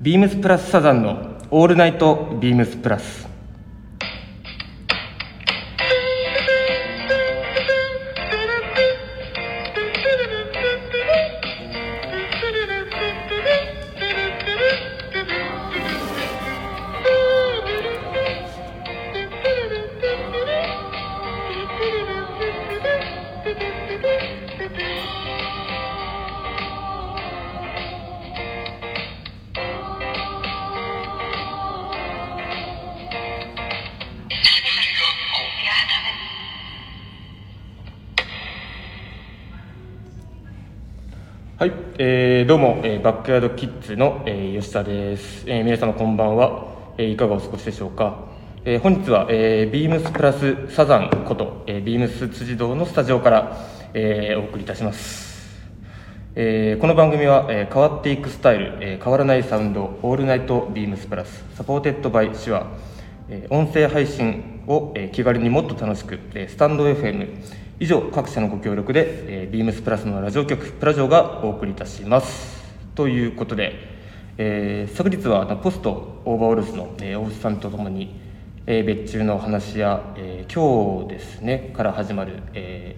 ビームスプラスサザンのオールナイトビームスプラス。バックヤードキッズの、えー、吉田です、えー、皆様こんばんは、えー、いかがお過ごしでしょうか、えー、本日は、えー、ビームスプラスサザンこと、えー、ビームス辻堂のスタジオから、えー、お送りいたします、えーこの番組は、えー変わっていくスタイル、えー変わらないサウンド All Night BEAMS+ supported by Shure えー音声配信を、えー気軽にもっと楽しく、えースタンド FM 以上各社のご協力で、えー、ビームスプラスのラジオ局プラジオがお送りいたします。ということで、えー昨日はポストオーバーオールスの、えー、大内さんとともに、えー別注の話や、えー今日ですねから始まる、え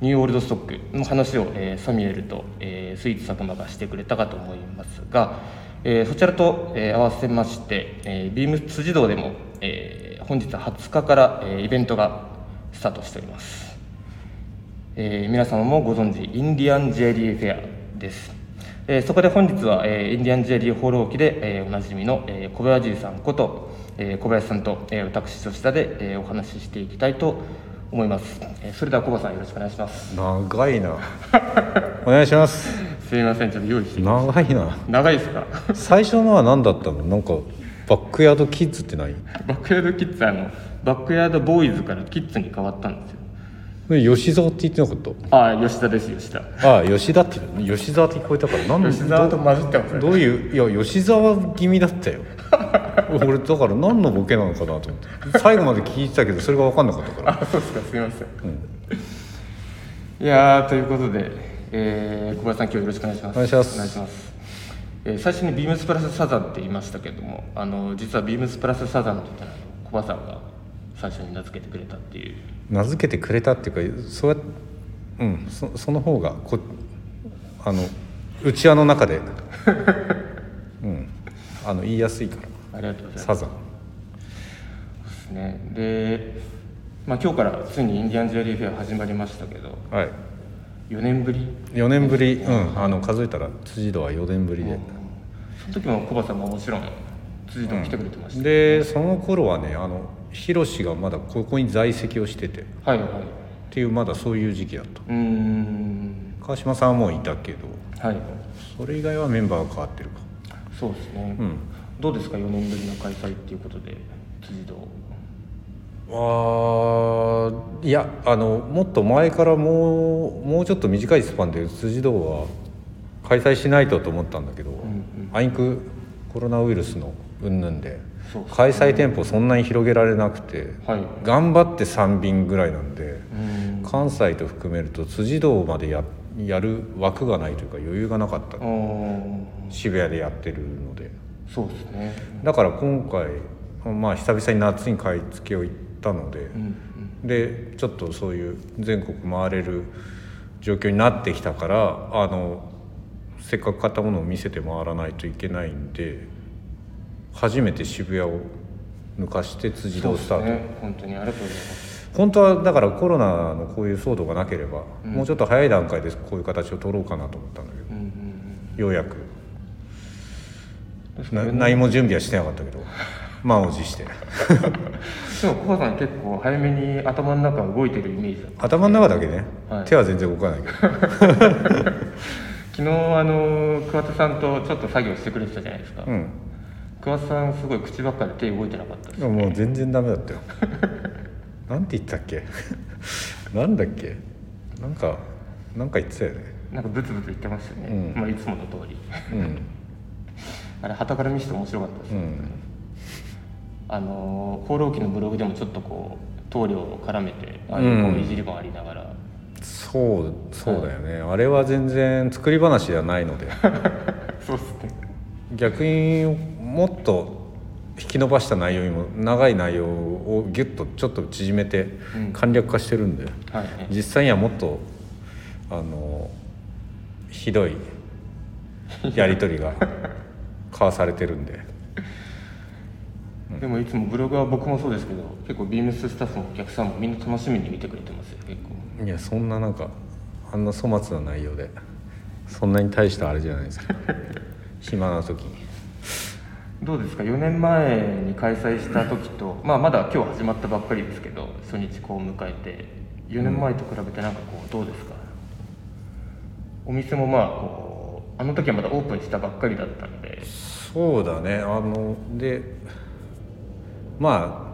ーニューオールドストックの話を、えーサミュエルと、えースイーツ佐久間がしてくれたかと思いますが、えーそちらと、えー合わせまして、えービームス辻堂でも、えー本日20日から、えーイベントがスタートしております、えー皆様もご存知インディアンジェリーフェアです、えーそこで本日は、えーインディアンジェリー放浪記で、えーおなじみの、えー小林さんこと、えー小林さんと、えー私吉田で、えーお話ししていきたいと思います、えーそれでは小林さんよろしくお願いします。長いな。お願いします。すみませんちょっと用意して長いな。長いですか？最初のは何だったの？なんかバックヤードキッズって何バックヤードキッズあのバックヤードボーイズからキッズに変わったんですよ。で吉沢って言ってなかっああ吉田です吉田たああ吉田って吉沢って聞こえたから。何吉沢と混じってますどういう？いや吉沢気味だったよ。俺だから何のボケなのかなと思って。最後まで聞いてたけどそれが分かんなかったから。あそうですか。すみません、いやーということで、えー小林さん今日よろしくお願いします。お願いします。お願いします。えー最初にビームスプラスサザンって言いましたけどもあの実はビームスプラスサザンって言ったら小林さんが最初に名付けてくれたっていう名付けてくれたっていうかそうやうんそその方がこあの内輪の中で。うん。あの言いやすいから。ありがとうございます。サザン。ですね。で、まあ、今日からついにインディアンジュエリーフェア始まりましたけどはい。4年ぶり？4年ぶり。うん。あの数えたら辻堂は4年ぶりで、その時も小林さんももちろん辻堂来てくれてました、でその頃はねあのヒロシがまだここに在籍をしてて。っはいはい。ていうまだそういう時期だった。うーん。川島さんはもういたけど。はい。それ以外はメンバーが変わってるか。そうですね、うん。どうですか？4年ぶりの開催っていうことで辻堂。あーいやあのもっと前からもうもうちょっと短いスパンで辻堂は開催しないとと思ったんだけど、んあいにくコロナウイルスの云々で開催店舗そんなに広げられなくて、はい。頑張って3便ぐらいなんで、うん。関西と含めると辻堂までややる枠がないというか余裕がなかった。渋谷でやってるので。そうですね。だから今回まあ久々に夏に買い付けを行ったので、うん。でちょっとそういう全国回れる状況になってきたからあのせっかく買ったものを見せて回らないといけないんで初めて渋谷を抜かして辻堂スタート、ね本当にありがとうございます。本当はだからコロナのこういう騒動がなければ、もうちょっと早い段階でこういう形を取ろうかなと思ったんだけどうん。うんようやく。うんな何も準備はしてなかったけど 満を持して。でも小林さん結構早めに頭の中動いてるイメージ頭の中だけね、はい。手は全然動かないけど。昨日あの桑田さんとちょっと作業してくれてたじゃないですか、うん桑田さんすごい口ばっかで手動いてなかったですでももう全然ダメだったよ。なんて言ったっけ？なんだっけ？なんかなんか言ってたよね。なんかブツブツ言ってましたね、うん。まあ、いつもの通り。うん。あれ旗から見せて面白かったです、うん。あの放浪記のブログでもちょっとこう棟梁を絡めてああいううん。こういじりもありながら、そうそうだよね、あれは全然作り話ではないので。そうですね。逆にもっと引き伸ばした内容にも長い内容をギュッとちょっと縮めてうん。簡略化してるんで、はい。実際にはもっとあのひどいやり取りが 交わされてるんで。でもいつもブログは僕もそうですけど結構ビームススタッフもお客さんもみんな楽しみに見てくれてますよ結構。いやそんななんかあんな粗末な内容でそんなに大したあれじゃないですか 暇な時にどうですか？4年前に開催した時と、まあ、まだ今日始まったばっかりですけど初日こう迎えて4年前と比べてなんかこうどうですか、お店もまあこうあの時はまだオープンしたばっかりだったので。そうだね。あのでま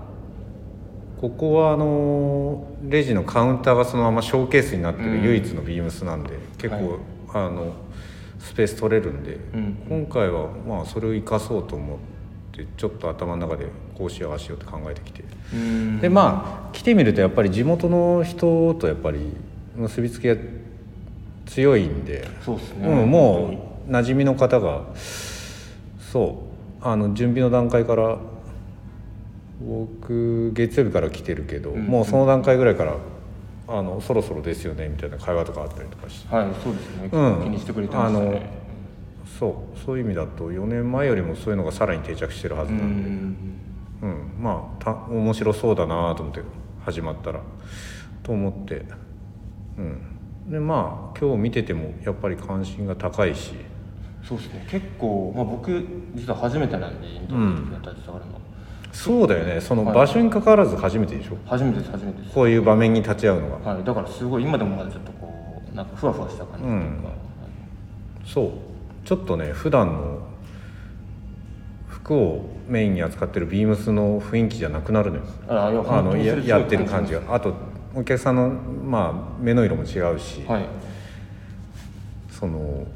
あここはあのレジのカウンターがそのままショーケースになってる唯一のビームスなんで、結構、はい。あのスペース取れるんで、うん。今回はまあそれを生かそうと思ってちょっと頭の中でこうしようああしようって考えてきて、うん。でまあ来てみるとやっぱり地元の人とやっぱり結びつきが強いんでそうですね、うん、もう馴染みの方がそうあの準備の段階から僕月曜日から来てるけど、うん。もうその段階ぐらいからあのそろそろですよねみたいな会話とかあったりとかして、はいそうですね、うん。気にしてくれてましたね。そうそういう意味だと4年前よりもそういうのがさらに定着してるはずうなんで、んうんまあた面白そうだなと思って始まったら。と思って。うん。でまあ今日見ててもやっぱり関心が高いし。そうですね。結構、まあ、僕実は初めてなんでインタビューに携わるの、そうだよね。そのはい。場所に関わらず初めてでしょ、初めてです初めてです。こういう場面に立ち会うのがはい、だからすごい今でもまだちょっとこうなんかふわふわした感じというか、そう。ちょっとね普段の服をメインに扱ってるビームスの雰囲気じゃなくなるのよ。あのややってる感じが。あとお客さんのまあ目の色も違うし、はい。その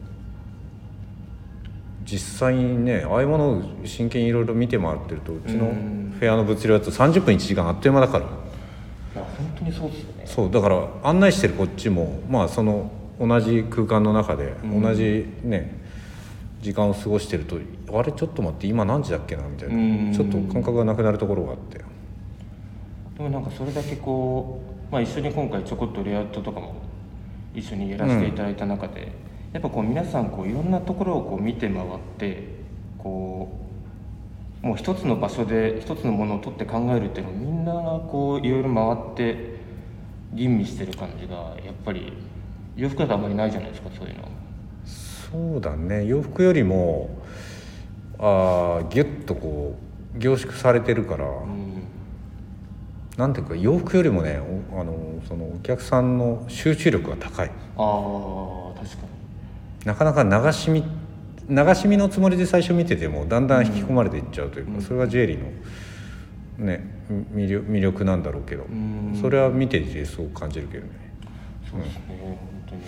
実際にねああいうものを真剣にいろいろ見て回ってるとうちのうん。フェアの物流だと30分1時間あっという間だから。いや本当にそうですよね。そうだから案内してるこっちもまあその同じ空間の中でうん。同じね、時間を過ごしてるとあれちょっと待って今何時だっけなみたいうん。なちょっと感覚がなくなるところがあって。でもなんかそれだけこう、まあ、一緒に今回ちょこっとレイアウトとかも一緒にやらせていただいた中で、やっぱこう皆さんこういろんなところをこう見て回ってこうもう一つの場所で一つのものを取って考えるっていうのをみんなこういろいろ回って吟味してる感じがやっぱり洋服だとあんまりないじゃないですかそういうの。そうだね。洋服よりもあーギュッとこう凝縮されてるから、うん。なんていうか洋服よりもねおあのそのお客さんの集中力が高い。ああ確かなかなか流し見流し見のつもりで最初見ててもだんだん引き込まれていっちゃうというか、うん。それがジュエリーのね魅力魅力なんだろうけど、うん。それは見ていてすごく感じるけどね。にそうですね、本当に。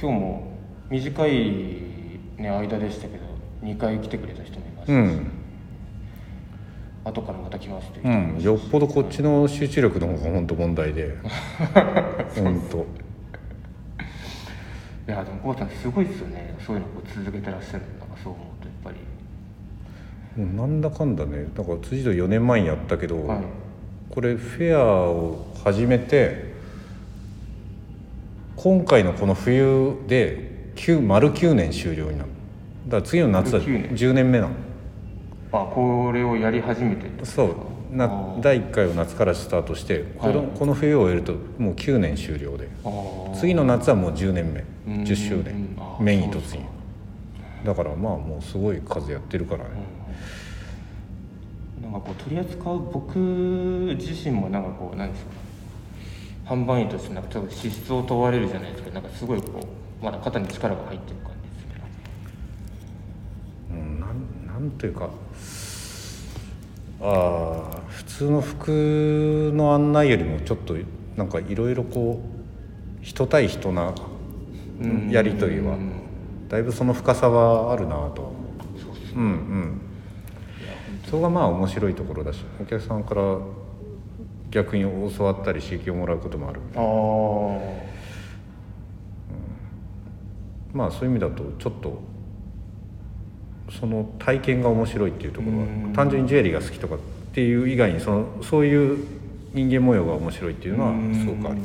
今日も短い、ね、間でしたけど2回来てくれた人もいましたし、うん、後からまた来ますとよっぽどこっちの集中力の方が本当問題で。本当いやでも久保田さんすごいですよね。そういうのをこう続けてらっしゃるのがそう思うとやっぱり。もうなんだかんだね。だから辻堂4年前にやったけど、はい。これフェアを始めて今回のこの冬で9丸9年終了になる。だから次の夏は丸9年。10年目なの。あこれをやり始めてってことですか？そうな第1回を夏からスタートしてこの,、はい。この冬を終えるともう9年終了で次の夏はもう10年目うん。10周年メイン突入だからまあもうすごい数やってるからね、なんかこう取り扱う僕自身もなんかこう何ですか販売員としてなんかちょっと資質を問われるじゃないですかなんかすごいこうまだ肩に力が入ってる感じですけど。うん、なんなんというかああ普通の服の案内よりもちょっとなんかいろいろこう人対人なうん。やり取りはうん。だいぶその深さはあるなとは思そうっすううんうん。そこがまあ面白いところだしお客さんから逆に教わったり刺激をもらうこともあるああまあそういう意味だとちょっとその体験が面白いっていうところうん。は単純にジュエリーが好きとかっていう以外にそのそういう人間模様が面白いっていうのはすごくあり。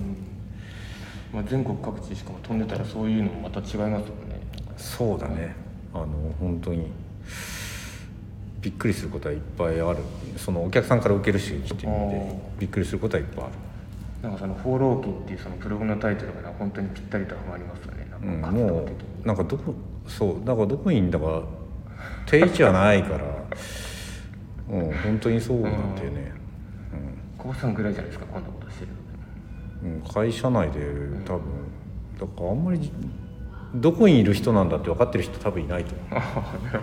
まあ、全国各地しかも飛んでたらそういうのもまた違いますもんね。そうだね。あの本当にびっくりすることはいっぱいある。そのお客さんから受けるしっていう意味であびっくりすることはいっぱいある。なんかその「放浪記」っていうそのブログのタイトルがな本当にぴったりとはまりますよね。うん、なんか活動もうなんかどこそうだからどこにいんだか定位置はないからうん本当にそうなんだよね、久保さん。ぐらいじゃないですかこんなことしてるうんうん、会社内で多分。だからあんまりどこにいる人なんだって分かってる人多分いないと思う。だか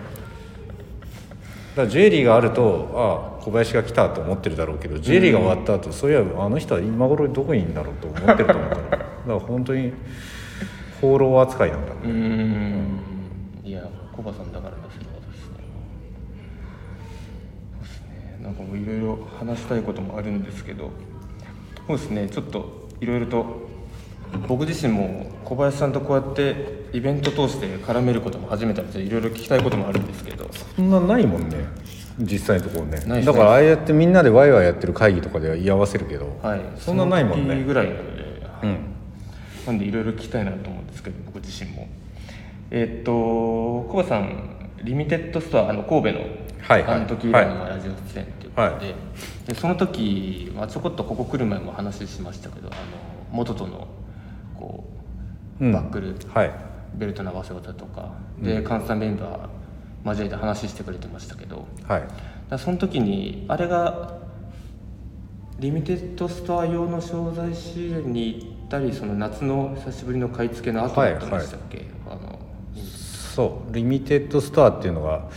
らジュエリーがあるとああ小林が来たと思ってるだろうけどジュエリーが終わった後、そういやあの人は今頃どこにいるんだろうと思ってると思うからだから本当に放浪扱いなんだろううーん。いやコバさんだからですよ私ねそうですねなんかもういろいろ話したいこともあるんですけどそうですねちょっといろいろと僕自身も小林さんとこうやってイベント通して絡めることも初めてでいろいろ聞きたいこともあるんですけど。そんなないもんね実際のところね。ないだからああやってみんなでワイワイやってる会議とかでは居合わせるけど、はい。そんなないもんね。その時ぐらいなので、うん。なんでいろいろ聞きたいなと思うんですけど僕自身も。えーっとコバさんリミテッドストアあの神戸の、はいはい。あの時以来のラジオ出演はい。でその時、まあ、ちょこっとここ来る前も話しましたけどあの元とのこう、うん。バックルはい。ベルトの合わせ方とかで関西メンバー交えて話してくれてましたけどはい。だその時にあれがリミテッドストア用の商材仕入れに行ったりその夏の久しぶりの買い付けの後だったんでしたっけ、あのそう。リミテッドストアっていうのが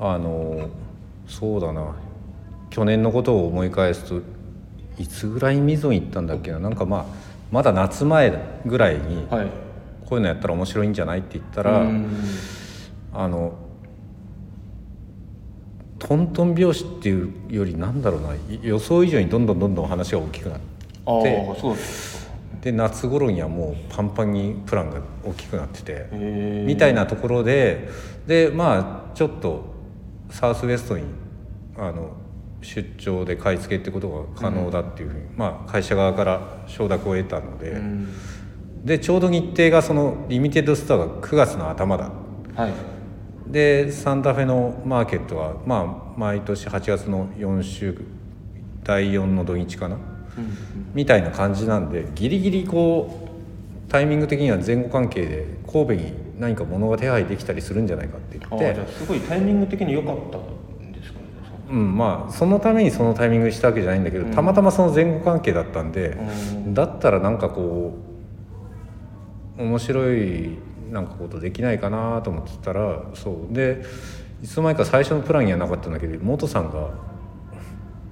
あのそうだな。去年のことを思い返すといつぐらいに溝に行ったんだっけな。なんかまあまだ夏前ぐらいにはい。こういうのやったら面白いんじゃないって言ったら、うん。あのトントン拍子っていうよりなんだろうな。い予想以上にどんどんどんどん話が大きくなって。で夏頃にはもうパンパンにプランが大きくなってて。みたいなところででまあちょっとサウスウエストにあの出張で買い付けってことが可能だっていうふうに、まあ、会社側から承諾を得たので、うん。でちょうど日程がそのリミテッドストアが9月の頭だ。はい。でサンタフェのマーケットはまあ毎年8月の4週第4の土日かな、みたいな感じなんでギリギリこうタイミング的には前後関係で神戸に何か物が手配できたりするんじゃないかって言ああってじゃあすごいタイミング的に良かったうんまあそのためにそのタイミングにしたわけじゃないんだけど、たまたまその前後関係だったんで、うん。だったらなんかこう面白いなんかことできないかなと思ってたらそう。でいつの間にか最初のプランにはなかったんだけど元さんが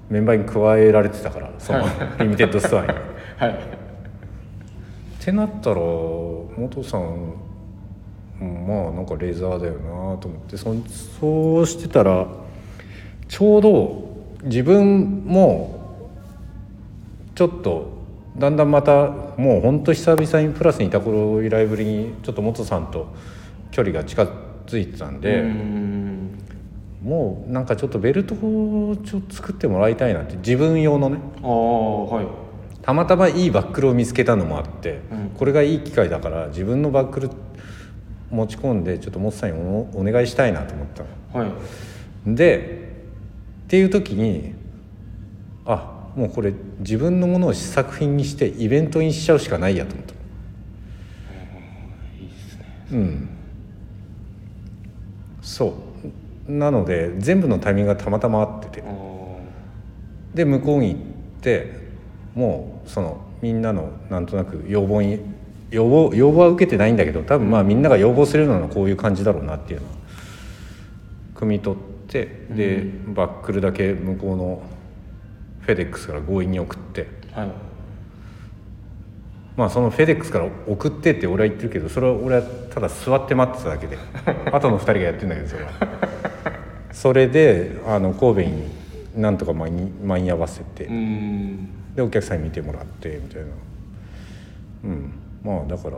メンバーに加えられてたからそのリミテッドストアに。はい。ってなったら元さん、うんまあなんかレザーだよなと思ってそそうしてたらちょうど自分もちょっとだんだんまたもうほんと久々にプラスにいた頃以来ぶりにちょっと元さんと距離が近づいてたんで、うん。もうなんかちょっとベルトをちょっと作ってもらいたいなって自分用のねああはい。たまたまいいバックルを見つけたのもあって、うん。これがいい機会だから自分のバックル持ち込んでちょっとモッさんにおお願いしたいなと思ったはい。のでっていう時にあもうこれ自分のものを試作品にしてイベントにしちゃうしかないやと思った。いいですね。うん。そう。なので全部のタイミングがたまたま合ってて。で向こうに行ってもうそのみんなのなんとなく要望に要望要望は受けてないんだけど多分まあみんなが要望するのはこういう感じだろうなっていうのを汲み取ってで、バックルだけ向こうのフェデックスから強引に送って。はい。まあそのフェデックスから送ってって俺は言ってるけどそれは俺はただ座って待ってただけで。後の2人がやってるんだけどそれは。それであの神戸になんとか間に間に合わせて、うん。でお客さんに見てもらってみたいな。うん。まあだから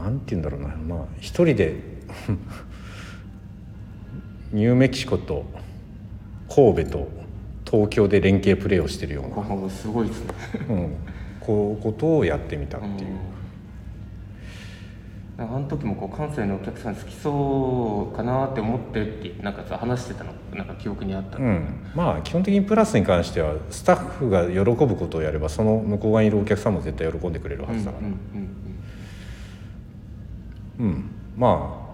なんて言うんだろうな。まあ一人でニューメキシコと神戸と東京で連携プレーをしてるような、すごいですね。うん、こうことをやってみたっていう、あの時もこう関西のお客さん好きそうかなって思ってってなんかさ話してたのなんか記憶にあった、うん、まあ基本的にプラスに関してはスタッフが喜ぶことをやればその向こう側にいるお客さんも絶対喜んでくれるはずだから、うんうん。うん。ま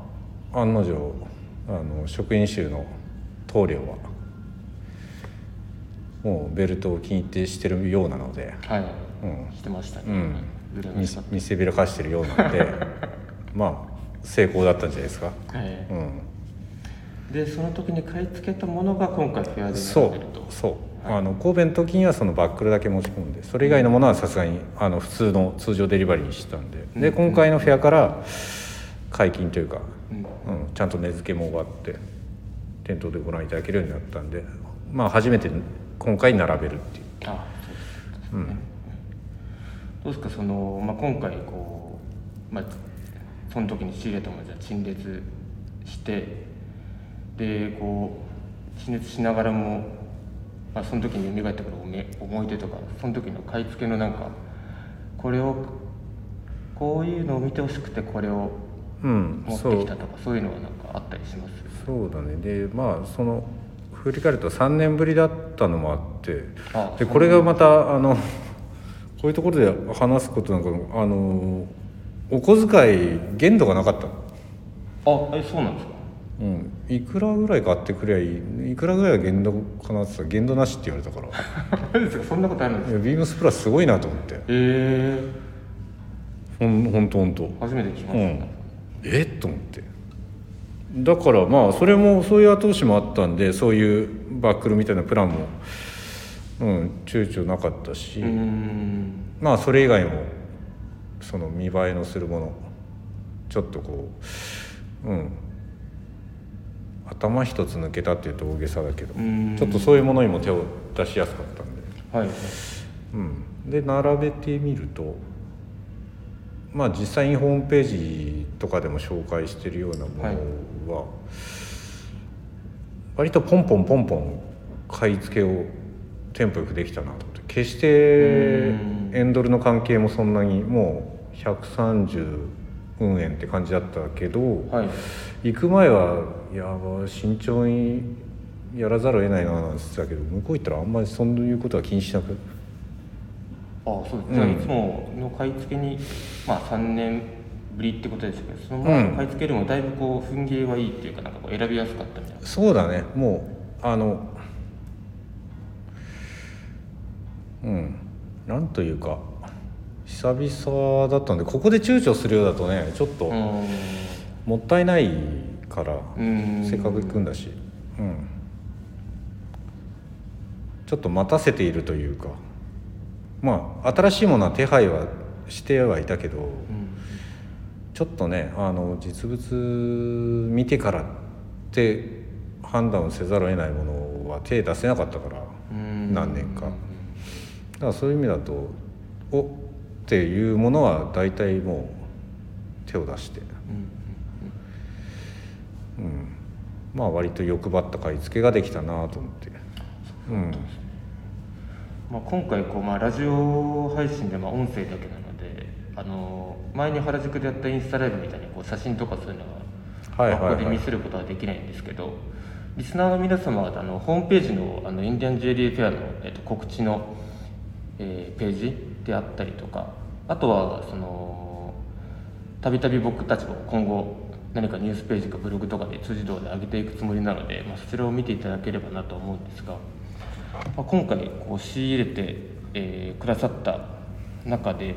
あ案の定あの職員衆の棟梁はもうベルトを気に入ってしてるようなので、うんはい、うん。してましたね、うん、見見せびらかしてるようなので まあ成功だったんじゃないですか。た、はい。うん。でその時に買い付けたものが今回フェアでそうそう。あの神戸の時にはそのバックルだけ持ち込んでそれ以外のものはさすがにあの普通の通常デリバリーにしてたんで。で今回のフェアから解禁というか、うん。うん、ちゃんと値付けも終わって店頭でご覧いただけるようになったんでまあ初めて今回並べるっていう。あそうですね、どうですかその、まあ、今回こう、まあ、その時に仕入れたものじゃ陳列してでこう陳列しながらも、まあ、その時に蘇ってくる思い思い出とかその時の買い付けのなんかこれをこういうのを見てほしくてこれをうん持ってきたとかそういうのはなんかあったりします？そうだね。でまあその振り返ると3年ぶりだったのもあってあでこれがまたあの こういうところで話すことなんかあのお小遣い限度がなかったの。あえそうなんですか？うん、いくらぐらい買ってくりゃいい？いくらぐらいが限度かなって言ったら限度なしって言われたから。何ですかそんなことあるんですか？いやビームスプラスすごいなと思って。ええほんほんとほんと。初めて聞きました、うんえ？っと思って。だからまあそれもそういう後押しもあったんでそういうバックルみたいなプランも、うん、躊躇なかったし、まあそれ以外もその見栄えのするものちょっとこううん。頭一つ抜けたっていうと大げさだけどうん。ちょっとそういうものにも手を出しやすかったんで、はい。うん、で並べてみるとまあ実際にホームページとかでも紹介してるようなものは、割とポンポンポンポン買い付けをテンポよくできたなと思って決してうん。エンドルの関係もそんなにもう130運円って感じだったけど、はい。行く前はいや慎重にやらざるを得ないななんて言ってたけど向こう行ったらあんまりそういうことは気にしなくあそうですじゃあうんいつもの買い付けにまあ3年ぶりってことですけどその前の買い付けよりもだいぶこう踏ん切りはいいっていうかなんかこう選びやすかったみたいな。そうだね。もうあのうん。なんというか久々だったんでここで躊躇するようだとねちょっともったいないから、うん。せっかく行くんだし、うん、ちょっと待たせているというかまあ新しいものは手配はしてはいたけど、うん。ちょっとねあの実物見てからって判断をせざるを得ないものは手出せなかったからうん。何年か。だからそういう意味だとおっていうものは大体もう手を出して、うん。うん、まあ割と欲張った買い付けができたなと思って、うん、まあ、今回こう、まあ、ラジオ配信でまあ音声だけなのであの前に原宿でやったインスタライブみたいにこう写真とかそういうのは、はいはいはい。まあここで見せることはできないんですけどリスナーの皆様はあのホームページのあのインディアンジュエリーフェアの、えっと、告知の、えーページであったりとかあとはそのたびたび僕たちも今後何かニュースページかブログとかで通じ動で上げていくつもりなので、まあ、そちらを見ていただければなと思うんですが、まあ、今回こう仕入れて、えーくださった中で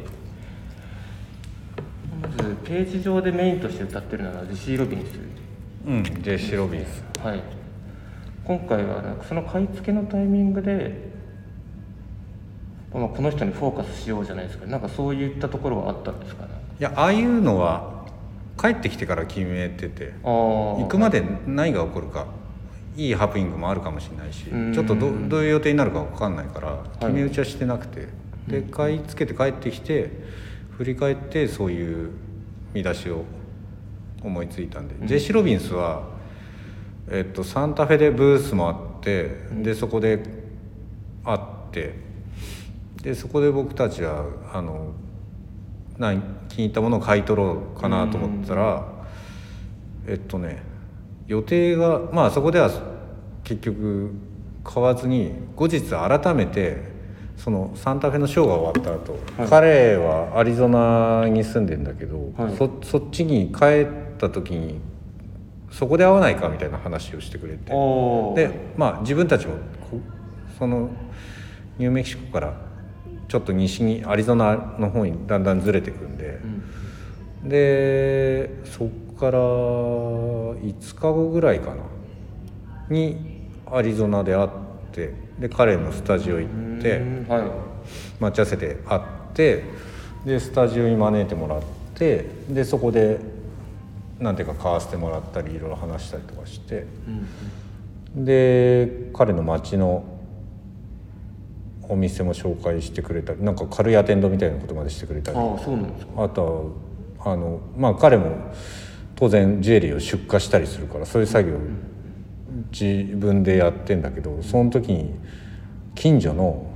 まずページ上でメインとして歌ってるのはジェシー・ロビンスうん、ジェシー・ロビンスはい。今回はなんかその買い付けのタイミングで、まあ、この人にフォーカスしようじゃないですか。なんかそういったところはあったんですかね？いやああいうのは帰ってきてから決めててああ行くまで何が起こるかいいハプニングもあるかもしれないしうん。ちょっとどどういう予定になるか分かんないから決め打ちはしてなくて、で買い付けて帰ってきて振り返ってそういう見出しを思いついたんで、ジェシー・ロビンスは、えっと、サンタフェでブースもあってでそこで会ってでそこで僕たちはあの何気に入ったものを買い取ろうかなと思ったら、えっとね予定がまあそこでは結局買わずに後日改めてそのサンタフェのショーが終わった後、はい。彼はアリゾナに住んでんだけど、はい。そそっちに帰った時にそこで会わないかみたいな話をしてくれて。でまあ自分たちもこそのニューメキシコからちょっと西にアリゾナの方にだんだんずれてくんで、でそっから5日後ぐらいかな。にアリゾナで会ってで彼のスタジオ行ってうんはい。待ち合わせて会ってでスタジオに招いてもらってでそこでなんていうか買わせてもらったりいろいろ話したりとかしてうんで彼の街のお店も紹介してくれたりなんか軽いアテンドみたいなことまでしてくれたり。ああそうなんですか。あとはあのまあ彼も当然ジュエリーを出荷したりするからそういう作業自分でやってんだけどその時に近所の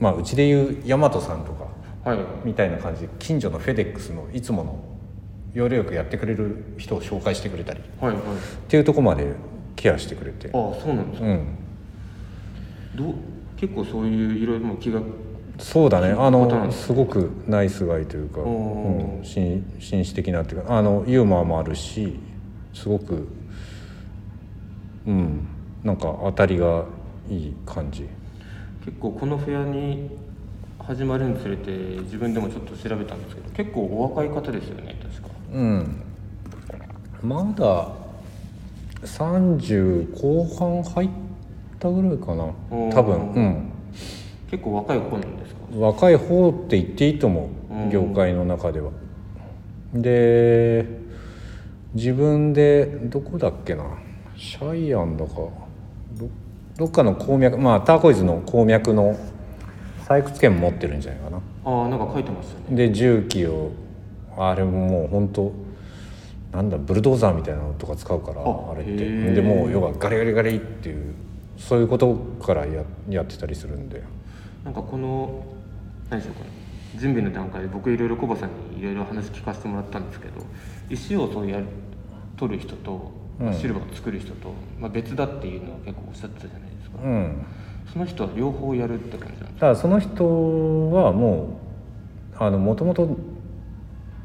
まあうちでいう大和さんとかはい。みたいな感じで近所のフェデックスのいつもの要領よくやってくれる人を紹介してくれたりっはいはい。ていうとこまでケアしてくれて。ああそうなんですか、うん。どう結構そういういろいろも気がそうだね。あのですすごくナイスガイというか、うん、紳紳士的なっていうかあのユーモアもあるしすごくうん。なんか当たりがいい感じ。結構このフェアに始まるにつれて自分でもちょっと調べたんですけど結構お若い方ですよね確か。うん。まだ30後半入ったぐらいかな。多分。うん。結構若い方なんで若い方って言っていいと思う業界の中では。で自分でどこだっけな。シャイアンだか。どどっかの鉱脈まあターコイズの鉱脈の採掘権持ってるんじゃないかな。ああなんか書いてましたね。で重機をあれももう本当なんだブルドーザーみたいなのとか使うからああれって。でもう要はガリガリガリっていうそういうことからややってたりするんで。なんかこの何でしょうかね準備の段階で僕いろいろコバさんにいろいろ話聞かせてもらったんですけど石をそうやる取る人と、まあうんシルバーを作る人と、まあ、別だっていうのは結構おっしゃってたじゃないですか、うん。その人は両方やるって感じなんですか？その人はもうあのもともと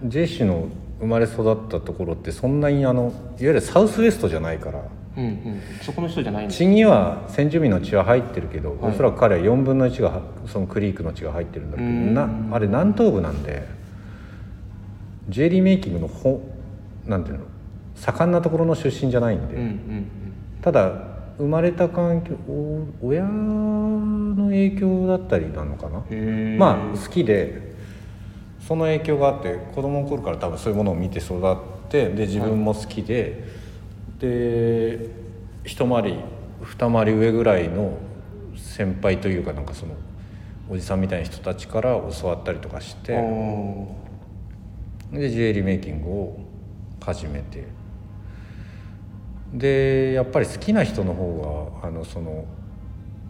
ジェシーの生まれ育ったところってそんなにあのいわゆるサウスウエストじゃないからうんうん。そこの人じゃない血には先住民の血は入ってるけど、はい。おそらく彼は4分の1がそのクリークの血が入ってるんだけどうん。なあれ南東部なんでジュエリーメイキングのほなんていうの？盛んなところの出身じゃないんで、うんうんただ生まれた環境お親の影響だったりなのかな？まあ好きでその影響があって子供の頃から多分そういうものを見て育ってで自分も好きで、で一回り二回り上ぐらいの先輩というかなんかそのおじさんみたいな人たちから教わったりとかしてでジュエリーメイキングを始めてでやっぱり好きな人の方があのその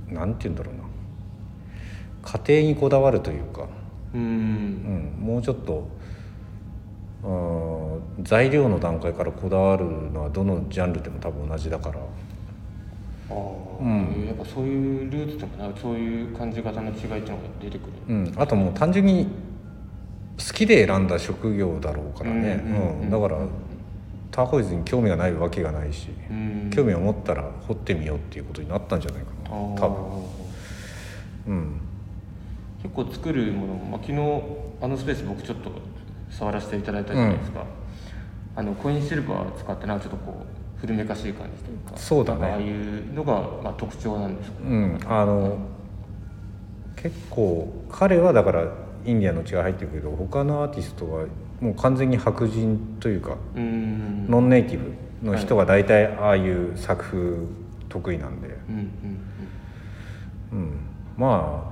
なんて言うんだろうな家庭にこだわるというか。うん、もうちょっと材料の段階からこだわるのはどのジャンルでも多分同じだから。あーうん。やっぱそういうルーツとかなそういう感じ方の違いっていうのが出てくるうん、あともう単純に好きで選んだ職業だろうからね、うんだからターコイズに興味がないわけがないし、うん。興味を持ったら掘ってみようっていうことになったんじゃないかな。多分。うん。結構作るものも、まあ、昨日あのスペース僕ちょっと触らせていただいたじゃないですか、あのコインシルバー使ってなんかちょっとこう古めかしい感じというかそうだね。ああいうのが、まあ、特徴なんですかねうん、あの結構彼はだからインディアンの血が入ってるけど他のアーティストはもう完全に白人というかノンネイティブの人が大体ああいう作風得意なんで、うんうん。うん、まあ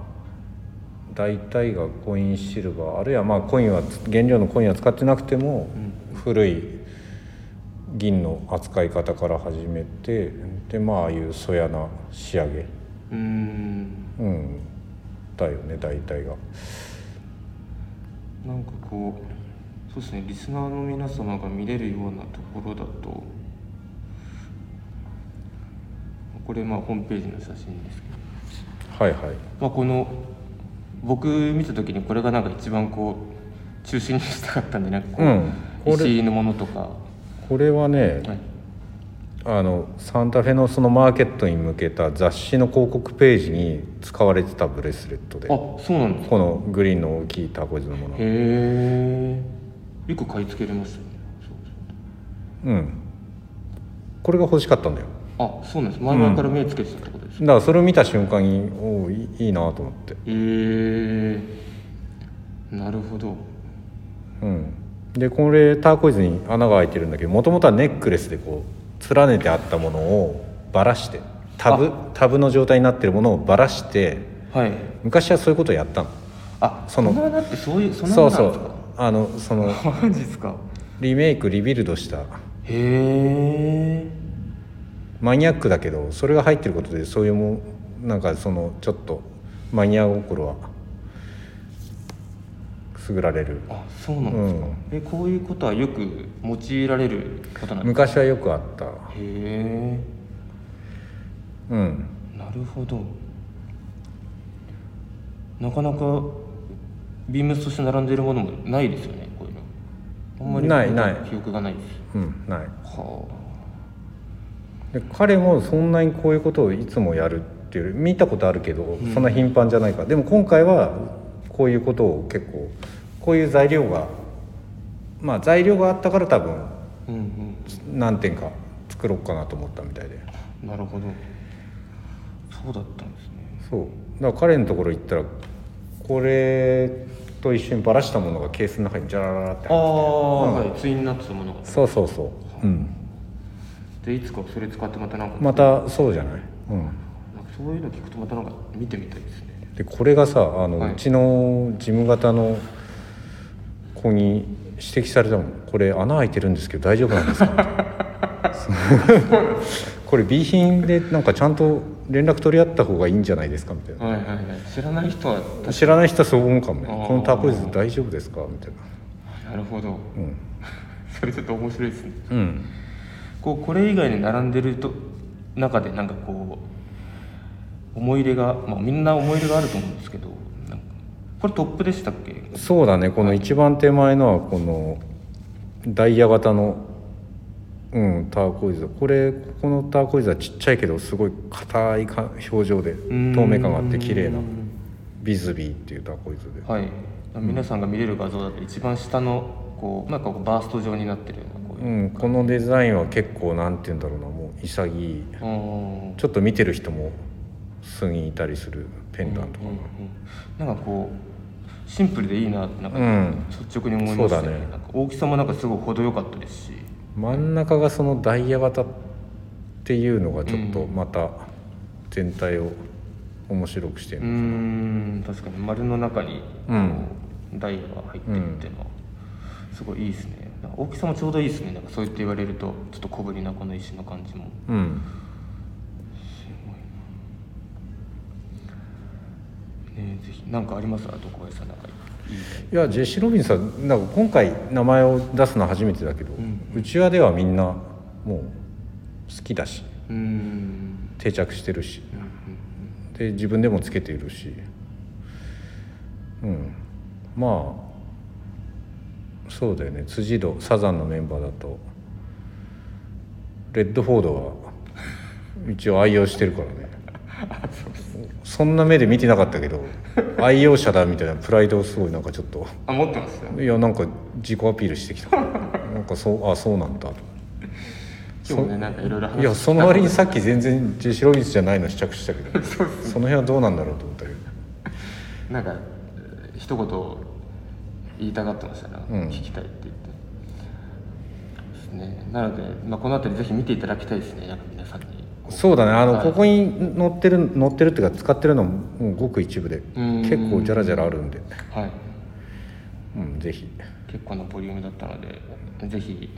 大体がコインシルバーあるいはまあコインは原料のコインは使ってなくても古い銀の扱い方から始めてでまあああいうそやな仕上げ。うーん。うん。だよね大体が。なんかこうそうですねリスナーの皆様が見れるようなところだとこれまあホームページの写真ですけど、はいはい。まあ、この僕見た時にこれがなんか一番こう中心にしたかったんでなんかこう、うん。石井のものとか、これはね、はい、あのサンタフェのそのマーケットに向けた雑誌の広告ページに使われてたブレスレットであこそうなんですか？のグリーンの大きいターコイズのもの。へえ。よく買い付けれましたね。そう。うん。これが欲しかったんだよあそうなんです。前々から目つけてたってことですか、だからそれを見た瞬間におおいいなと思って。へえなるほど。うん。でこれターコイズに穴が開いてるんだけどもともとはネックレスでこう連ねてあったものをばらしてタブタブの状態になってるものをばらしてはい。昔はそういうことをやったの。あそのってそういうその？そうそう。あのその マジですか。リメイクリビルドした。へえマニアックだけどそれが入ってることでそういうもんなんかそのちょっとマニア心はくすぐられる。あそうなんですか、えこういうことはよく用いられることなんですか？昔はよくあった。へえ。うん。なるほど。なかなかビームスとして並んでいるものもないですよねこういうの。あんまりないない。記憶がないです。うんない。はで彼もそんなにこういうことをいつもやるっていう見たことあるけど、そんな頻繁じゃないから。でも今回はこういうことを結構こういう材料がまあ材料があったから多分あうんうん。何点か作ろうかなと思ったみたいで。なるほど。そうだったんですね。そう。だから彼のところ行ったらこれと一緒にばらしたものがケースの中にジャラララってあってはい。対になってたものが。そうそうそう。うんでいつかそれ使ってまたなんかまたそうじゃない？うん。なんかそういうの聞くとまたなんか見てみたいですね。でこれがさあの、はい。うちの事務方の子に指摘されたもん。これ穴開いてるんですけど大丈夫なんですか？これ B 品でなんかちゃんと連絡取り合った方がいいんじゃないですか？みたいな。はいはいはい。知らない人は確知らない人はそう思うかもね。このターコイズ大丈夫ですか？みたいな。なるほど。うん。それちょっと面白いですね。うんこうこれ以外に並んでると中でなんかこう思い入れが、まあ、みんな思い入れがあると思うんですけどこれトップでしたっけ？そうだね。この一番手前のはこのダイヤ型のうんターコイズ。これここのターコイズはちっちゃいけどすごい硬いか表情でん。透明感があって綺麗なビズビーっていうターコイズで。はい。皆さんが見れる画像だと一番下のこうなんかこうバースト状になってるような。こうん、このデザインは結構なんて言うんだろうなもう潔い。うん。ちょっと見てる人も素にいたりするペンダントかうんうんうん。なんかこうシンプルでいいなってなんかうん。率直に思いましたそうだね。なんか大きさもなんかすごい程よかったですし。真ん中がそのダイヤ型っていうのがちょっとまた全体を面白くしてるうーん確かに丸の中にダイヤが入ってるっていうのはすごいいいですね大きさもちょうどいいですね。なんかそう言って言われるとちょっと小ぶりなこの石の感じも。うん。ねぜひ。なんかあります？あと小林さんなんかいやジェシー・ロビンさんなんか今回名前を出すのは初めてだけど、うちわではみんなもう好きだしうーん。定着してるし、で自分でもつけているしうん。まあそうだよね。辻堂サザンのメンバーだと。レッドフォードは一応愛用してるからね。そんな目で見てなかったけど愛用者だみたいなプライドをすごいなんかちょっと。あ持ってますよ。いやなんか自己アピールしてきた。なんかそうあそうなんだ。と今日もねなんかいろいろ話いやその割にさっき全然ジェシー・ロビンスじゃないの試着したけど。その辺はどうなんだろうと思ったけど。なんかえー一言言いたがってましたね、うん。聞きたいって言って。ですね。なので、まあ、この辺りぜひ見ていただきたいですね。皆さんに。そうだね。あの、はい。ここに載ってる載ってるっていうか使ってるのもごく一部でん。結構ジャラジャラあるんで、はい。うん、ぜひ。結構なボリュームだったのでぜひ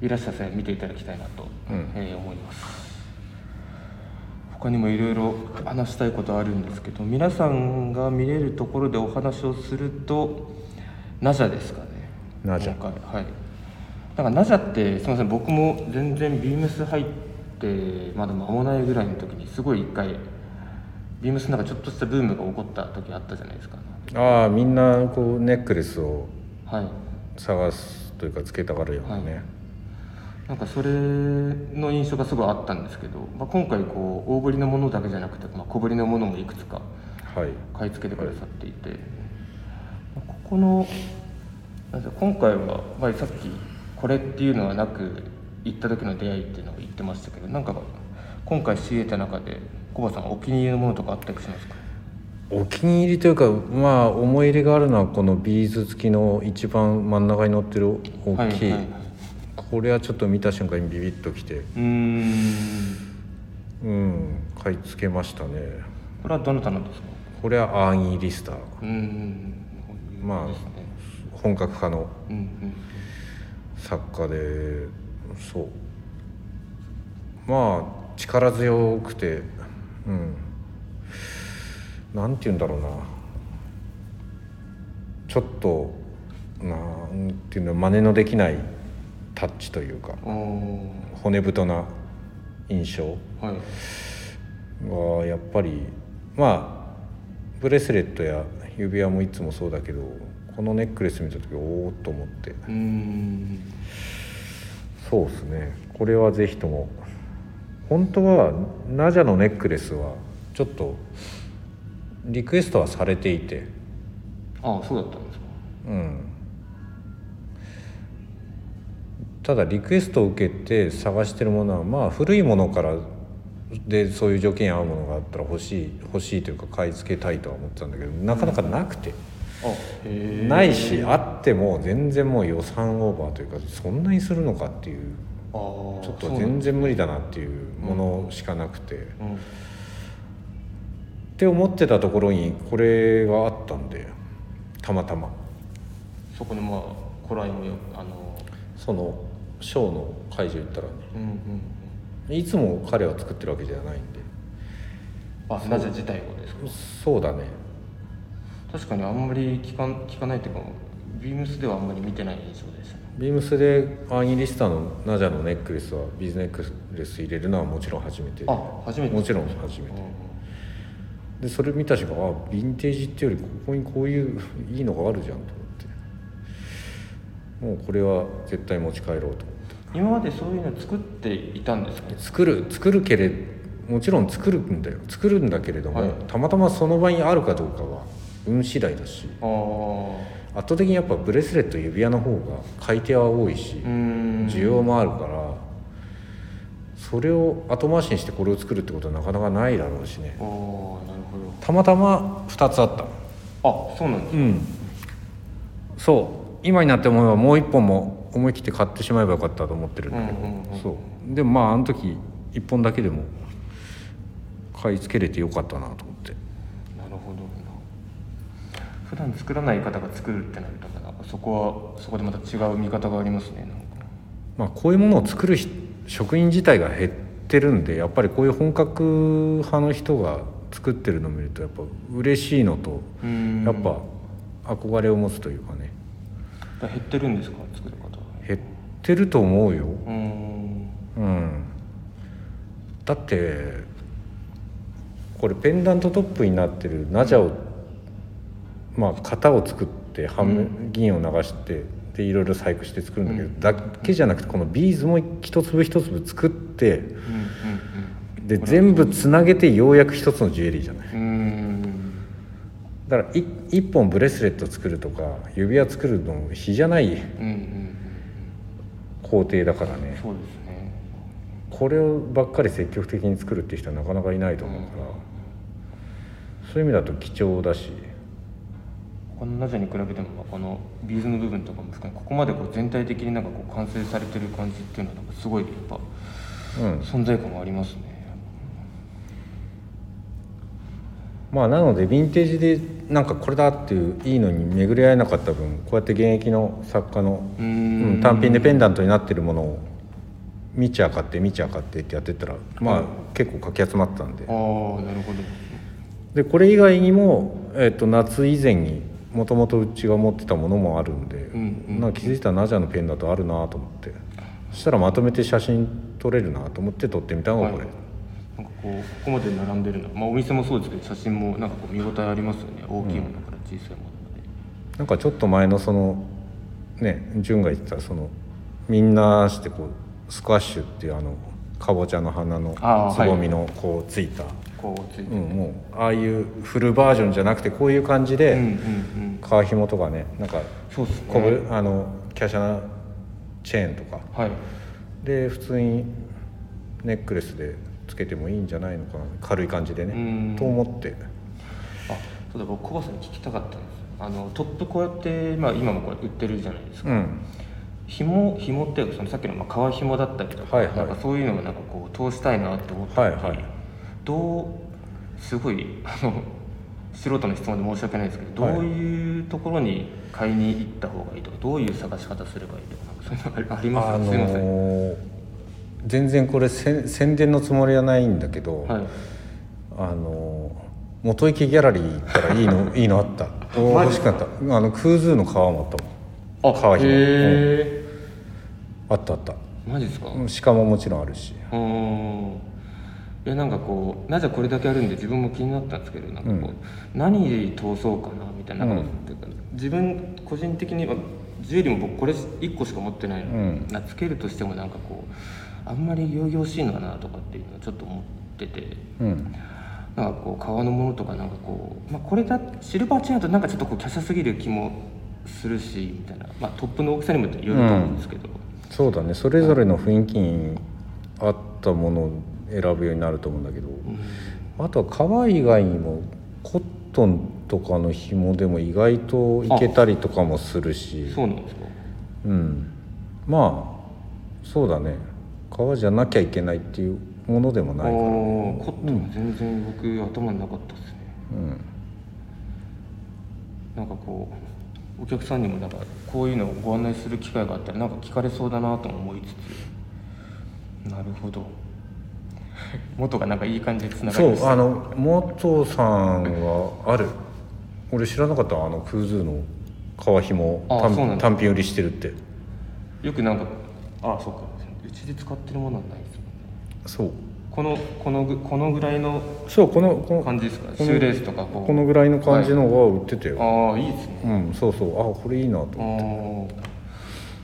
いらっしゃった際見ていただきたいなと、うん。えー思います。他にもいろいろ話したいことあるんですけど皆さんが見れるところでお話をするとナジャですかね。ナジャ。今回。はい。なんかナジャってすみません。僕も全然ビームス入ってまだ間もないぐらいの時にすごい一回ビームスなんかちょっとしたブームが起こった時あったじゃないですか。ああみんなこうネックレスをはい。探すというかつけたがるよね、はい。なんかそれの印象がすごいあったんですけど、まあ、今回こう大ぶりのものだけじゃなくて、まあ、小ぶりのものもいくつかはい。買い付けてくださっていて、このなんて今回は、まあ、さっきこれっていうのはなく行った時の出会いっていうのを言ってましたけどなんか今回仕入れた中でコバさんお気に入りのものとかあったりしますか？お気に入りというかまあ思い入れがあるのはこのビーズ付きの一番真ん中に乗ってる大きい、はいはいはい。これはちょっと見た瞬間にビビッときてうーん。うん買い付けましたね。これはどなたのですか？これはアーニー・リスター。うーんまあ本格派のうんうん作家でそう。まあ力強くてうん。なんて言うんだろうな。ちょっとなんていうの真似のできないタッチというか骨太な印象はやっぱりまあブレスレットや指輪もいつもそうだけどこのネックレス見た時おおっと思って。うーん。そうですね。これはぜひとも本当はナジャのネックレスはちょっとリクエストはされていて。ああそうだったんですか。うん。ただリクエストを受けて探してるものはまあ古いものからでそういう条件に合うものがあったら欲しい欲しいというか買い付けたいとは思ってたんだけどなかなかなくて、あへえないしあっても全然もう予算オーバーというかそんなにするのかっていうちょっと全然無理だなっていうものしかなくて、っうん。て思ってたところにこれがあったんでたまたま。そこのまあ古来もよあのそのショーの会場行ったらね。うんうんうんいつも彼は作ってるわけじゃないんで。あなぜ自体をですか？そうだね。確かにあんまり聞かん聞かないっていうかビームスではあんまり見てない印象でしたね。ビームスでアーニー・リスターのナジャのネックレスはビーズネックレス入れるのはもちろん初めて。あ初めてもちろん初めて。でそれ見た瞬間あヴィンテージっていうよりここにこういういいのがあるじゃんと思って。もうこれは絶対持ち帰ろうと思って今までそういうの作っていたんですか？作る作るけれもちろん作るんだよ。作るんだけれども、はい。たまたまその場にあるかどうかは運次第だし。圧倒的にやっぱブレスレット指輪の方が買い手は多いし需要もあるからそれを後回しにしてこれを作るってことはなかなかないだろうしね。たまたま2つあった。どあそうなんですうん。そう。今になって思えばもう一本も思い切って買ってしまえばよかったと思ってるんだけど、うんうんうんそう。でもまああの時一本だけでも買い付けれてよかったなと思って。なるほど。普段作らない方が作るってなるとそこはそこでまた違う見方がありますねなんか。まあこういうものを作る人職員自体が減ってるんでやっぱりこういう本格派の人が作ってるのを見るとやっぱ嬉しいのとやっぱ憧れを持つというかね。減ってるんですか作るてると思うよ。うーん。うん。だってこれペンダントトップになってるナジャを、まあ型を作って半分銀を流してでいろいろ細工して作るんだけど、うん。だけじゃなくてこのビーズも一粒一粒作ってで全部つなげてようやく一つのジュエリーじゃない。だからい一本ブレスレット作るとか指輪作るの比じゃない。うんうん工程だからうんね。そうですね。これをばっかり積極的に作るっていう人はなかなかいないと思うから、そういう意味だと貴重だし。このナジャに比べてもこのビーズの部分とかも含めここまでこう全体的になんかこう完成されてる感じっていうのはなんかすごいやっぱうん。存在感がありますねまあなのでヴィンテージでなんかこれだっていういいのに巡り合えなかった分こうやって現役の作家のうん。ん単品でペンダントになってるものを見ちゃ買って見ちゃ買ってってやってったらまあ結構かき集まったんで。ああなるほど。でこれ以外にも、えっと夏以前にもともとうちが持ってたものもあるんで、んうんなんか気づいたらナジャのペンダントあるなと思って。そしたらまとめて写真撮れるなと思って撮ってみたのがこれ、はいなんかこうここまで並んでるの。まあお店もそうですけど写真もなんかこう見応えありますよね。大きいものから小さいものまで、なんかちょっと前のそのね潤が言ってたそのみんなしてこうスクワッシュっていうあのかぼちゃの花のつぼみのこうついた、こうついて、うん、もうああいうフルバージョンじゃなくてこういう感じで、うんうんうん。革紐とかねなんかそうですね。こぶあの華奢なチェーンとか。はい。で普通にネックレスでつけてもいいんじゃないのかな軽い感じでうん。ねと思って。あそうだ僕コバさんに聞きたかったんですあのトップこうやって、まあ、今もこれ売ってるじゃないですか、うん。紐紐っていうかそのさっきのまあ革紐だったりとか,、はいはい。なんかそういうのをなんかこう通したいなって思った時に、はいはい。どうすごいあの素人の質問で申し訳ないですけど、はい。どういうところに買いに行った方がいいとかどういう探し方すればいいとかなんかそういうのありますあのすいません、ー全然これせ宣伝のつもりはないんだけど、はい、あの元池ギャラリー行ったらいいの いいのあった？欲しかった。あのクーズーの革もあったもん。あ革紐、うん。へあったあった。えマジですか？うん鹿ももちろんあるし。うー。んいやなんかこうなぜこれだけあるんで自分も気になったんですけどなんかこう、うん。何通そうかなみたいなうん。自分個人的にはジュエリーも僕これ1個しか持ってないの。で、うん。なつけるとしてもなんかこうあんまり仰々しいのかなとかっていうのはちょっと思ってて。うん。なんかこう革のものとかなんかこう、まあ、これだシルバーチェーンだとなんかちょっとこう華奢すぎる気もするしみたいな、まあ、トップの大きさにもよると思うんですけど、そうだね。それぞれの雰囲気に合ったものを選ぶようになると思うんだけど、うん。あとは革以外にもコットンとかの紐でも意外といけたりとかもするし。そうなんですか。うん。まあそうだね革じゃなきゃいけないっていうものでもないから、あーコットンは全然僕頭になかったですね。うん、なんかこうお客さんにもなんかこういうのをご案内する機会があったらなんか聞かれそうだなとも思いつつ。なるほど。元がなんかいい感じでつながりそう。あの元さんはある。俺知らなかったあのクーズーの革紐単単品売りしてるって。よくなんかあそうかうちで使ってるものはないですもんね。そう。このこのぐこのぐらいのそうこのこの感じですかシューレースとかこう。このぐらいの感じのが売ってたよ、ああいいですね。うんそうそう。あこれいいなとあー。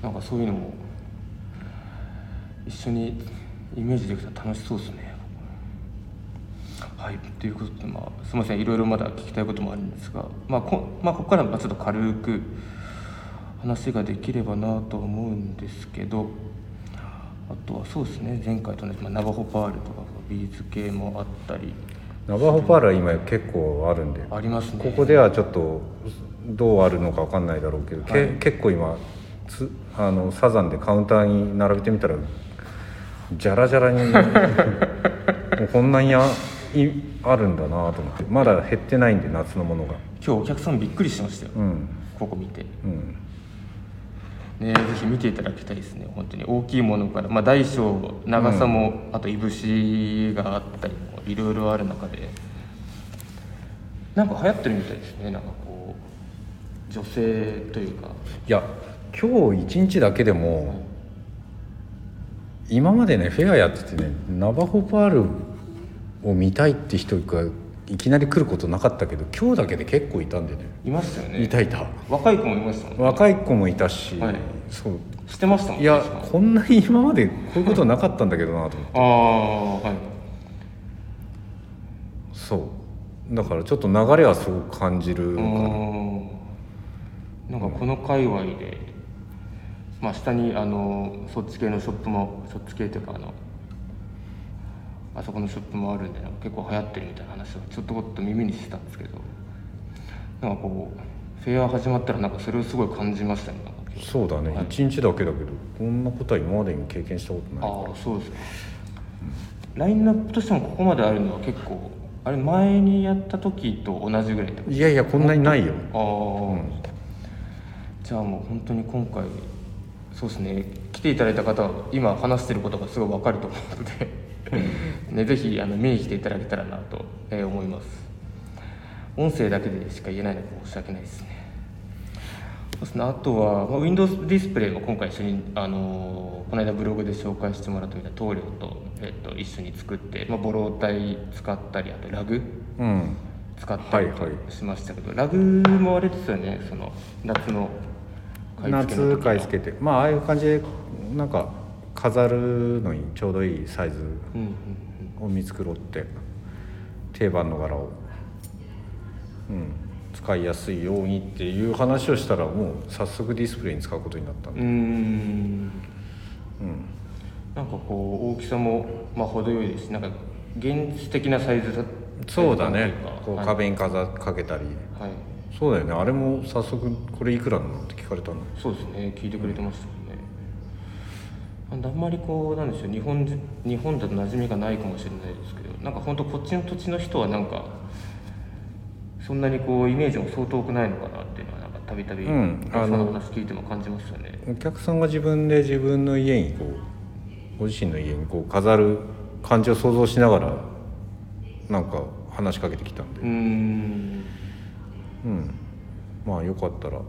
なんかそういうのも一緒にイメージできたら楽しそうですね。はい。ということでまあすみません。いろいろまだ聞きたいこともあるんですが。まあこ,、まあ、ここからはちょっと軽く話ができればなと思うんですけどあとはそうですね前回と同じ、まあ、ナバホパールとかビーズ系もあったり。ナバホパールは今結構あるんで。ありますね。ここではちょっとどうあるのか分かんないだろうけど、けはい。結構今つあのサザンでカウンターに並べてみたらじゃらじゃらに。こんなんやいあるんだなと思って。まだ減ってないんで夏のものが。今日お客さんびっくりしてましたよ、うん。ここ見て。うんね、ぜひ見ていただきたいですね。本当に大きいものから、まあ、大小長さも、あといぶしがあったりもいろいろある中で。なんか流行ってるみたいですね。なんかこう女性というか。いや今日一日だけでも今までねフェアやっててねナバホパールを見たいって人がいきなり来ることなかったけど今日だけで結構いたんでね。いましたよね。いたいた。若い子もいましたもんね。若い子もいたし、はい。そう。してましたもんいやこんなに今までこういうことなかったんだけどなと思って。ああはい。そう。だからちょっと流れはすごく感じるうー。んなんかこの界隈で、まあ、下にあのそっち系のショップもそっち系というかあのあそこのショップもあるんでなんか結構流行ってるみたいな話をちょっとこっと耳にしてたんですけどなんかこうフェア始まったらなんかそれをすごい感じましたねそうだね、はい。一日だけだけどこんなことは今までに経験したことないああそうですか、ラインナップとしてもここまであるのは結構あれ前にやった時と同じぐらいってこといやいやこんなにないよ。ああ、うん。じゃあもう本当に今回そうですね。来ていただいた方は今話してることがすごい分かると思うのでね、ぜひあの見に来ていただけたらなと、えー思います。音声だけでしか言えないので申し訳ないですね。そうですね。あとは、まあ、Windows ディスプレイも今回一緒に、あのーこの間ブログで紹介してもらったみたいな棟梁と,、えっと一緒に作って、まあ、ボロー体使ったりあとラグうん。使ったりしましたけど、ラグもあれですよね。その夏の買い付けの夏時買い付けて。まあああいう感じでなんか飾るのにちょうどいいサイズを見繕って定番の柄を、うん、使いやすいようにっていう話をしたらもう早速ディスプレイに使うことになったんで、うーんうんなんかこう大きさもまあ程よいです。しなんか原始的なサイズだそうだね。こうはい。壁に飾かけたり。はい。そうだよね。あれも早速これいくらなのって聞かれたの。そうですね。聞いてくれてました。もんね、あんまりこうなんでしょう日本人日本だと馴染みがないかもしれないですけどなんか本当こっちの土地の人はなんかそんなにこうイメージも相当多くないのかなっていうのはなんかたびたびうんそあのの話聞いても感じましたね。お客さんが自分で自分の家にこうご自身の家にこう飾る感じを想像しながらなんか話しかけてきたんで。うん。まあよかったら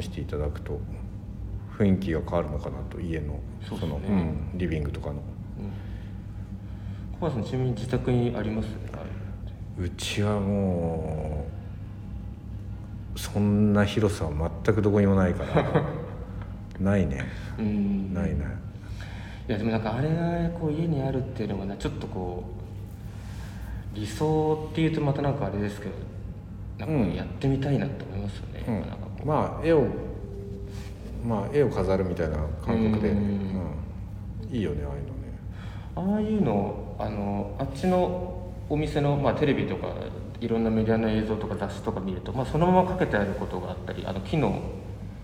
試していただくと雰囲気が変わるのかなと家のそね。の、うん、リビングとかの。小林さんちなみに自宅にあります？あれうちはもうそんな広さは全くどこにもないから ないね。ないないいやでもなんかあれがこう家にあるっていうのがなちょっとこう理想っていうとまたなんかあれですけどなんかやってみたいなと思いますよね、うん。まあ絵をまあ絵を飾るみたいな感覚で、ううん。んいいよねああいうのね。ああいうのあのあっちのお店の、まあ、テレビとかいろんなメディアの映像とか雑誌とか見ると、まあ、そのままかけてあることがあったりあの木の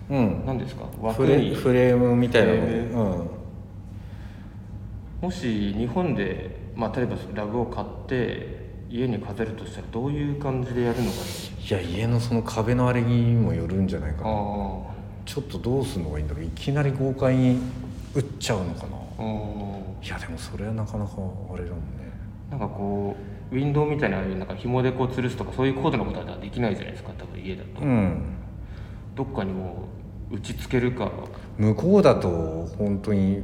うん。何ですか？枠フレに。フレームみたいなの。で、えーうん。もし日本で、まあ、例えばラグを買って家に飾るとしたらどういう感じでやるのかいや家のその壁のあれにもよるんじゃないかな。なあ。ーちょっとどうするのがいいんだろう。いきなり豪快に打っちゃうのかな。いやでもそれはなかなかあれだもんね。なんかこうウィンドウみたいなああいうなんか紐でこう吊るすとかそういう高度なことはできないじゃないですか多分家だと、うん。どっかにもう打ちつけるか向こうだと本当に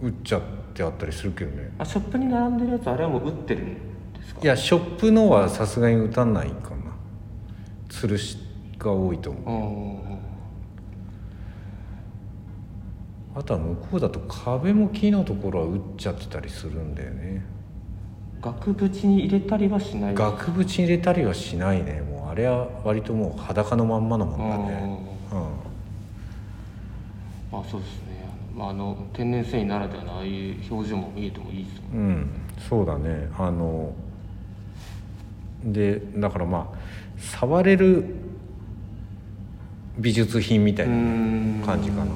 打っちゃってあったりするけどね。あショップに並んでるやつあれはもう打ってるんですか？いやショップのはさすがに打たないかな。吊るしが多いと思うあとは向こうだと壁も木のところは打っちゃってたりするんだよね。額縁に入れたりはしない。額縁入れたりはしないね。もうあれは割ともう裸のまんまのもんだね。まあそうですね。まああの天然繊維ならではのああいう表情も見えてもいいですもんうん、うん、そうだね。あのでだからまあ触れる美術品みたいな感じかなうん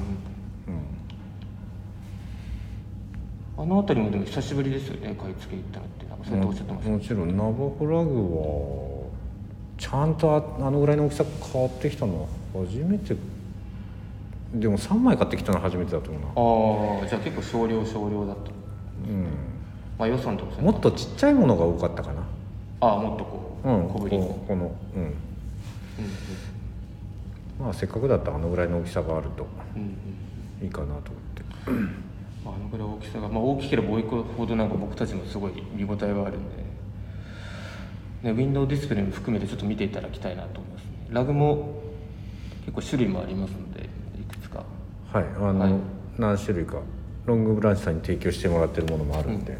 あの辺りもでも久しぶりですよね買い付け行ったのって。なんかそうやっておっしゃってました。もちろんナバホラグはちゃんとああのぐらいの大きさ買ってきたのは初めて。でも3枚買ってきたのは初めてだと思うな。ああじゃあ結構少量少量だった。うん。まあ予算とかもっとちっちゃいものが多かったかな。ああもっとこう、うん小ぶりにここのうん。うんまあせっかくだったらあのぐらいの大きさがあるとうんうんうん。いいかなと思って。まあ、あのぐらい大きさが、まあ、大きければ多いほどなんか僕たちもすごい見応えがあるんで、ね、ウィンドウディスプレイも含めてちょっと見ていただきたいなと思いますね。ラグも結構種類もありますのでいくつか。はいあの、はい。何種類か。ロングブランチさんに提供してもらってるものもあるんで、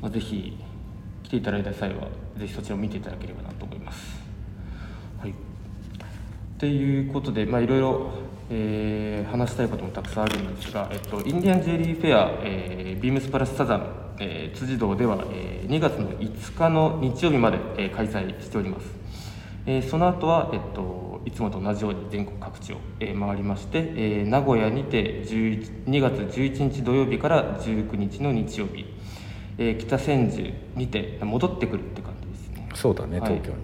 まあ、ぜひ来ていただいた際はぜひそちらを見ていただければなと思います。はい、っていうことで、まあ、いろいろ、えー話したいこともたくさんあるんですが、えっと、インディアンジュエリーフェア、えービームスプラスサザン、えー辻堂では、えー2月の5日の日曜日まで、えー開催しております。えーその後は、えっと、いつもと同じように全国各地を、えー回りまして、えー名古屋にて11 2月11日土曜日から19日の日曜日、ええー北千住にて戻ってくるって感じですね。そうだねはい。東京に、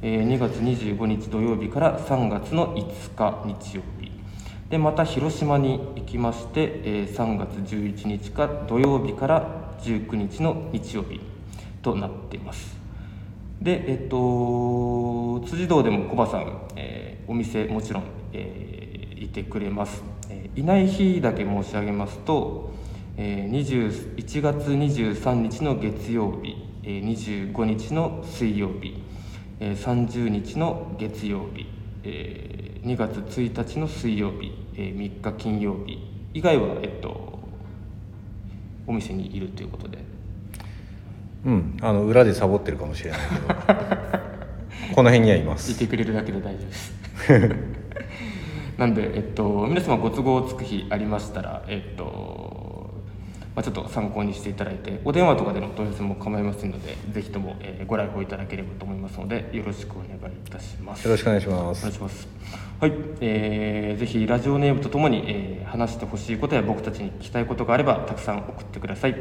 えー2月25日土曜日から3月の5日日曜日でまた広島に行きまして、えー3月11日か土曜日から19日の日曜日となっています。でえっと辻堂でもコバさん、えーお店もちろん、えーいてくれます、えーいない日だけ申し上げますと、えー1月23日の月曜日、えー25日の水曜日、えー30日の月曜日、えー2月1日の水曜日、えー3日金曜日以外は、えっと、お店にいるということで。うんあの裏でサボってるかもしれないけど。この辺にはいまいすてくれるだけで大丈夫です。なんで、えっと、皆様ご都合つく日ありましたら、えっとまあ、ちょっと参考にしていただいてお電話とかでの問い合わせも構いませんのでぜひとも、えーご来訪いただければと思いますのでよろしくお願いいたします。よろしくお願いしまお願いすします。はい、えーぜひラジオネームとともに、えー話してほしいことや僕たちに聞きたいことがあればたくさん送ってください。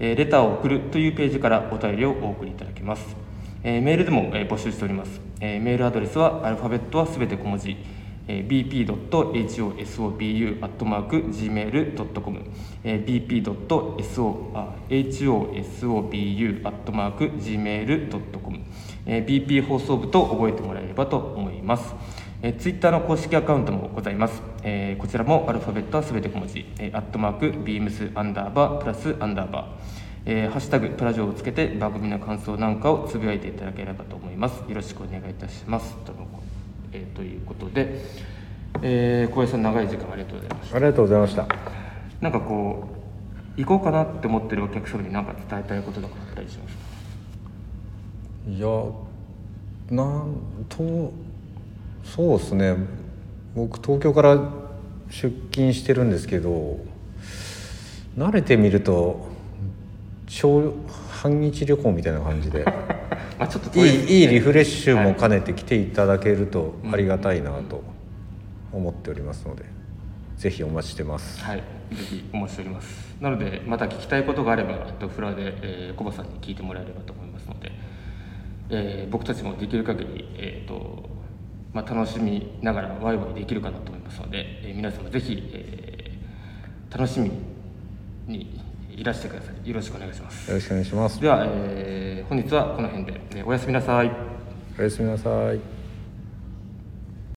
えーレターを送るというページからお便りをお送りいただけます。えーメールでも、えー募集しております。えーメールアドレスはアルファベットはすべて小文字。えー bp.hosobu.gmail.com、えー bp.hosobu.gmail.com、えー BP 放送部と覚えてもらえればと思います。えー、ツイッターの公式アカウントもございます。えーこちらもアルファベットはすべて小文字、えーアットマーク、ビームスアンダーバー、プラスアンダーバー、えーハッシュタグ、プラジオをつけて番組の感想なんかをつぶやいていただければと思います。よろしくお願いいたします。とのこえーということで、えー小林さん長い時間ありがとうございました。ありがとうございましたなんかこう、行こうかなって思ってるお客様に何か伝えたいこととかあったりしますか？いやなんとそうですね。僕東京から出勤してるんですけど慣れてみると超半日旅行みたいな感じで。ま あちょっと遠いいいいリフレッシュも兼ねて来ていただけるとありがたいなと思っておりますので、ぜひお待ちしてます。はい、ぜひお待ちしております。なので、また聞きたいことがあれば、とフラで、えー、コバさんに聞いてもらえればと思いますので、えー僕たちもできる限り、えーとまあ、楽しみながらワイワイできるかなと思いますので、えー皆様ぜひ、えー楽しみにいらしてください。よろしくお願いします。よろしくお願いしますでは、えー本日はこの辺で、えーおやすみなさい。おやすみなさい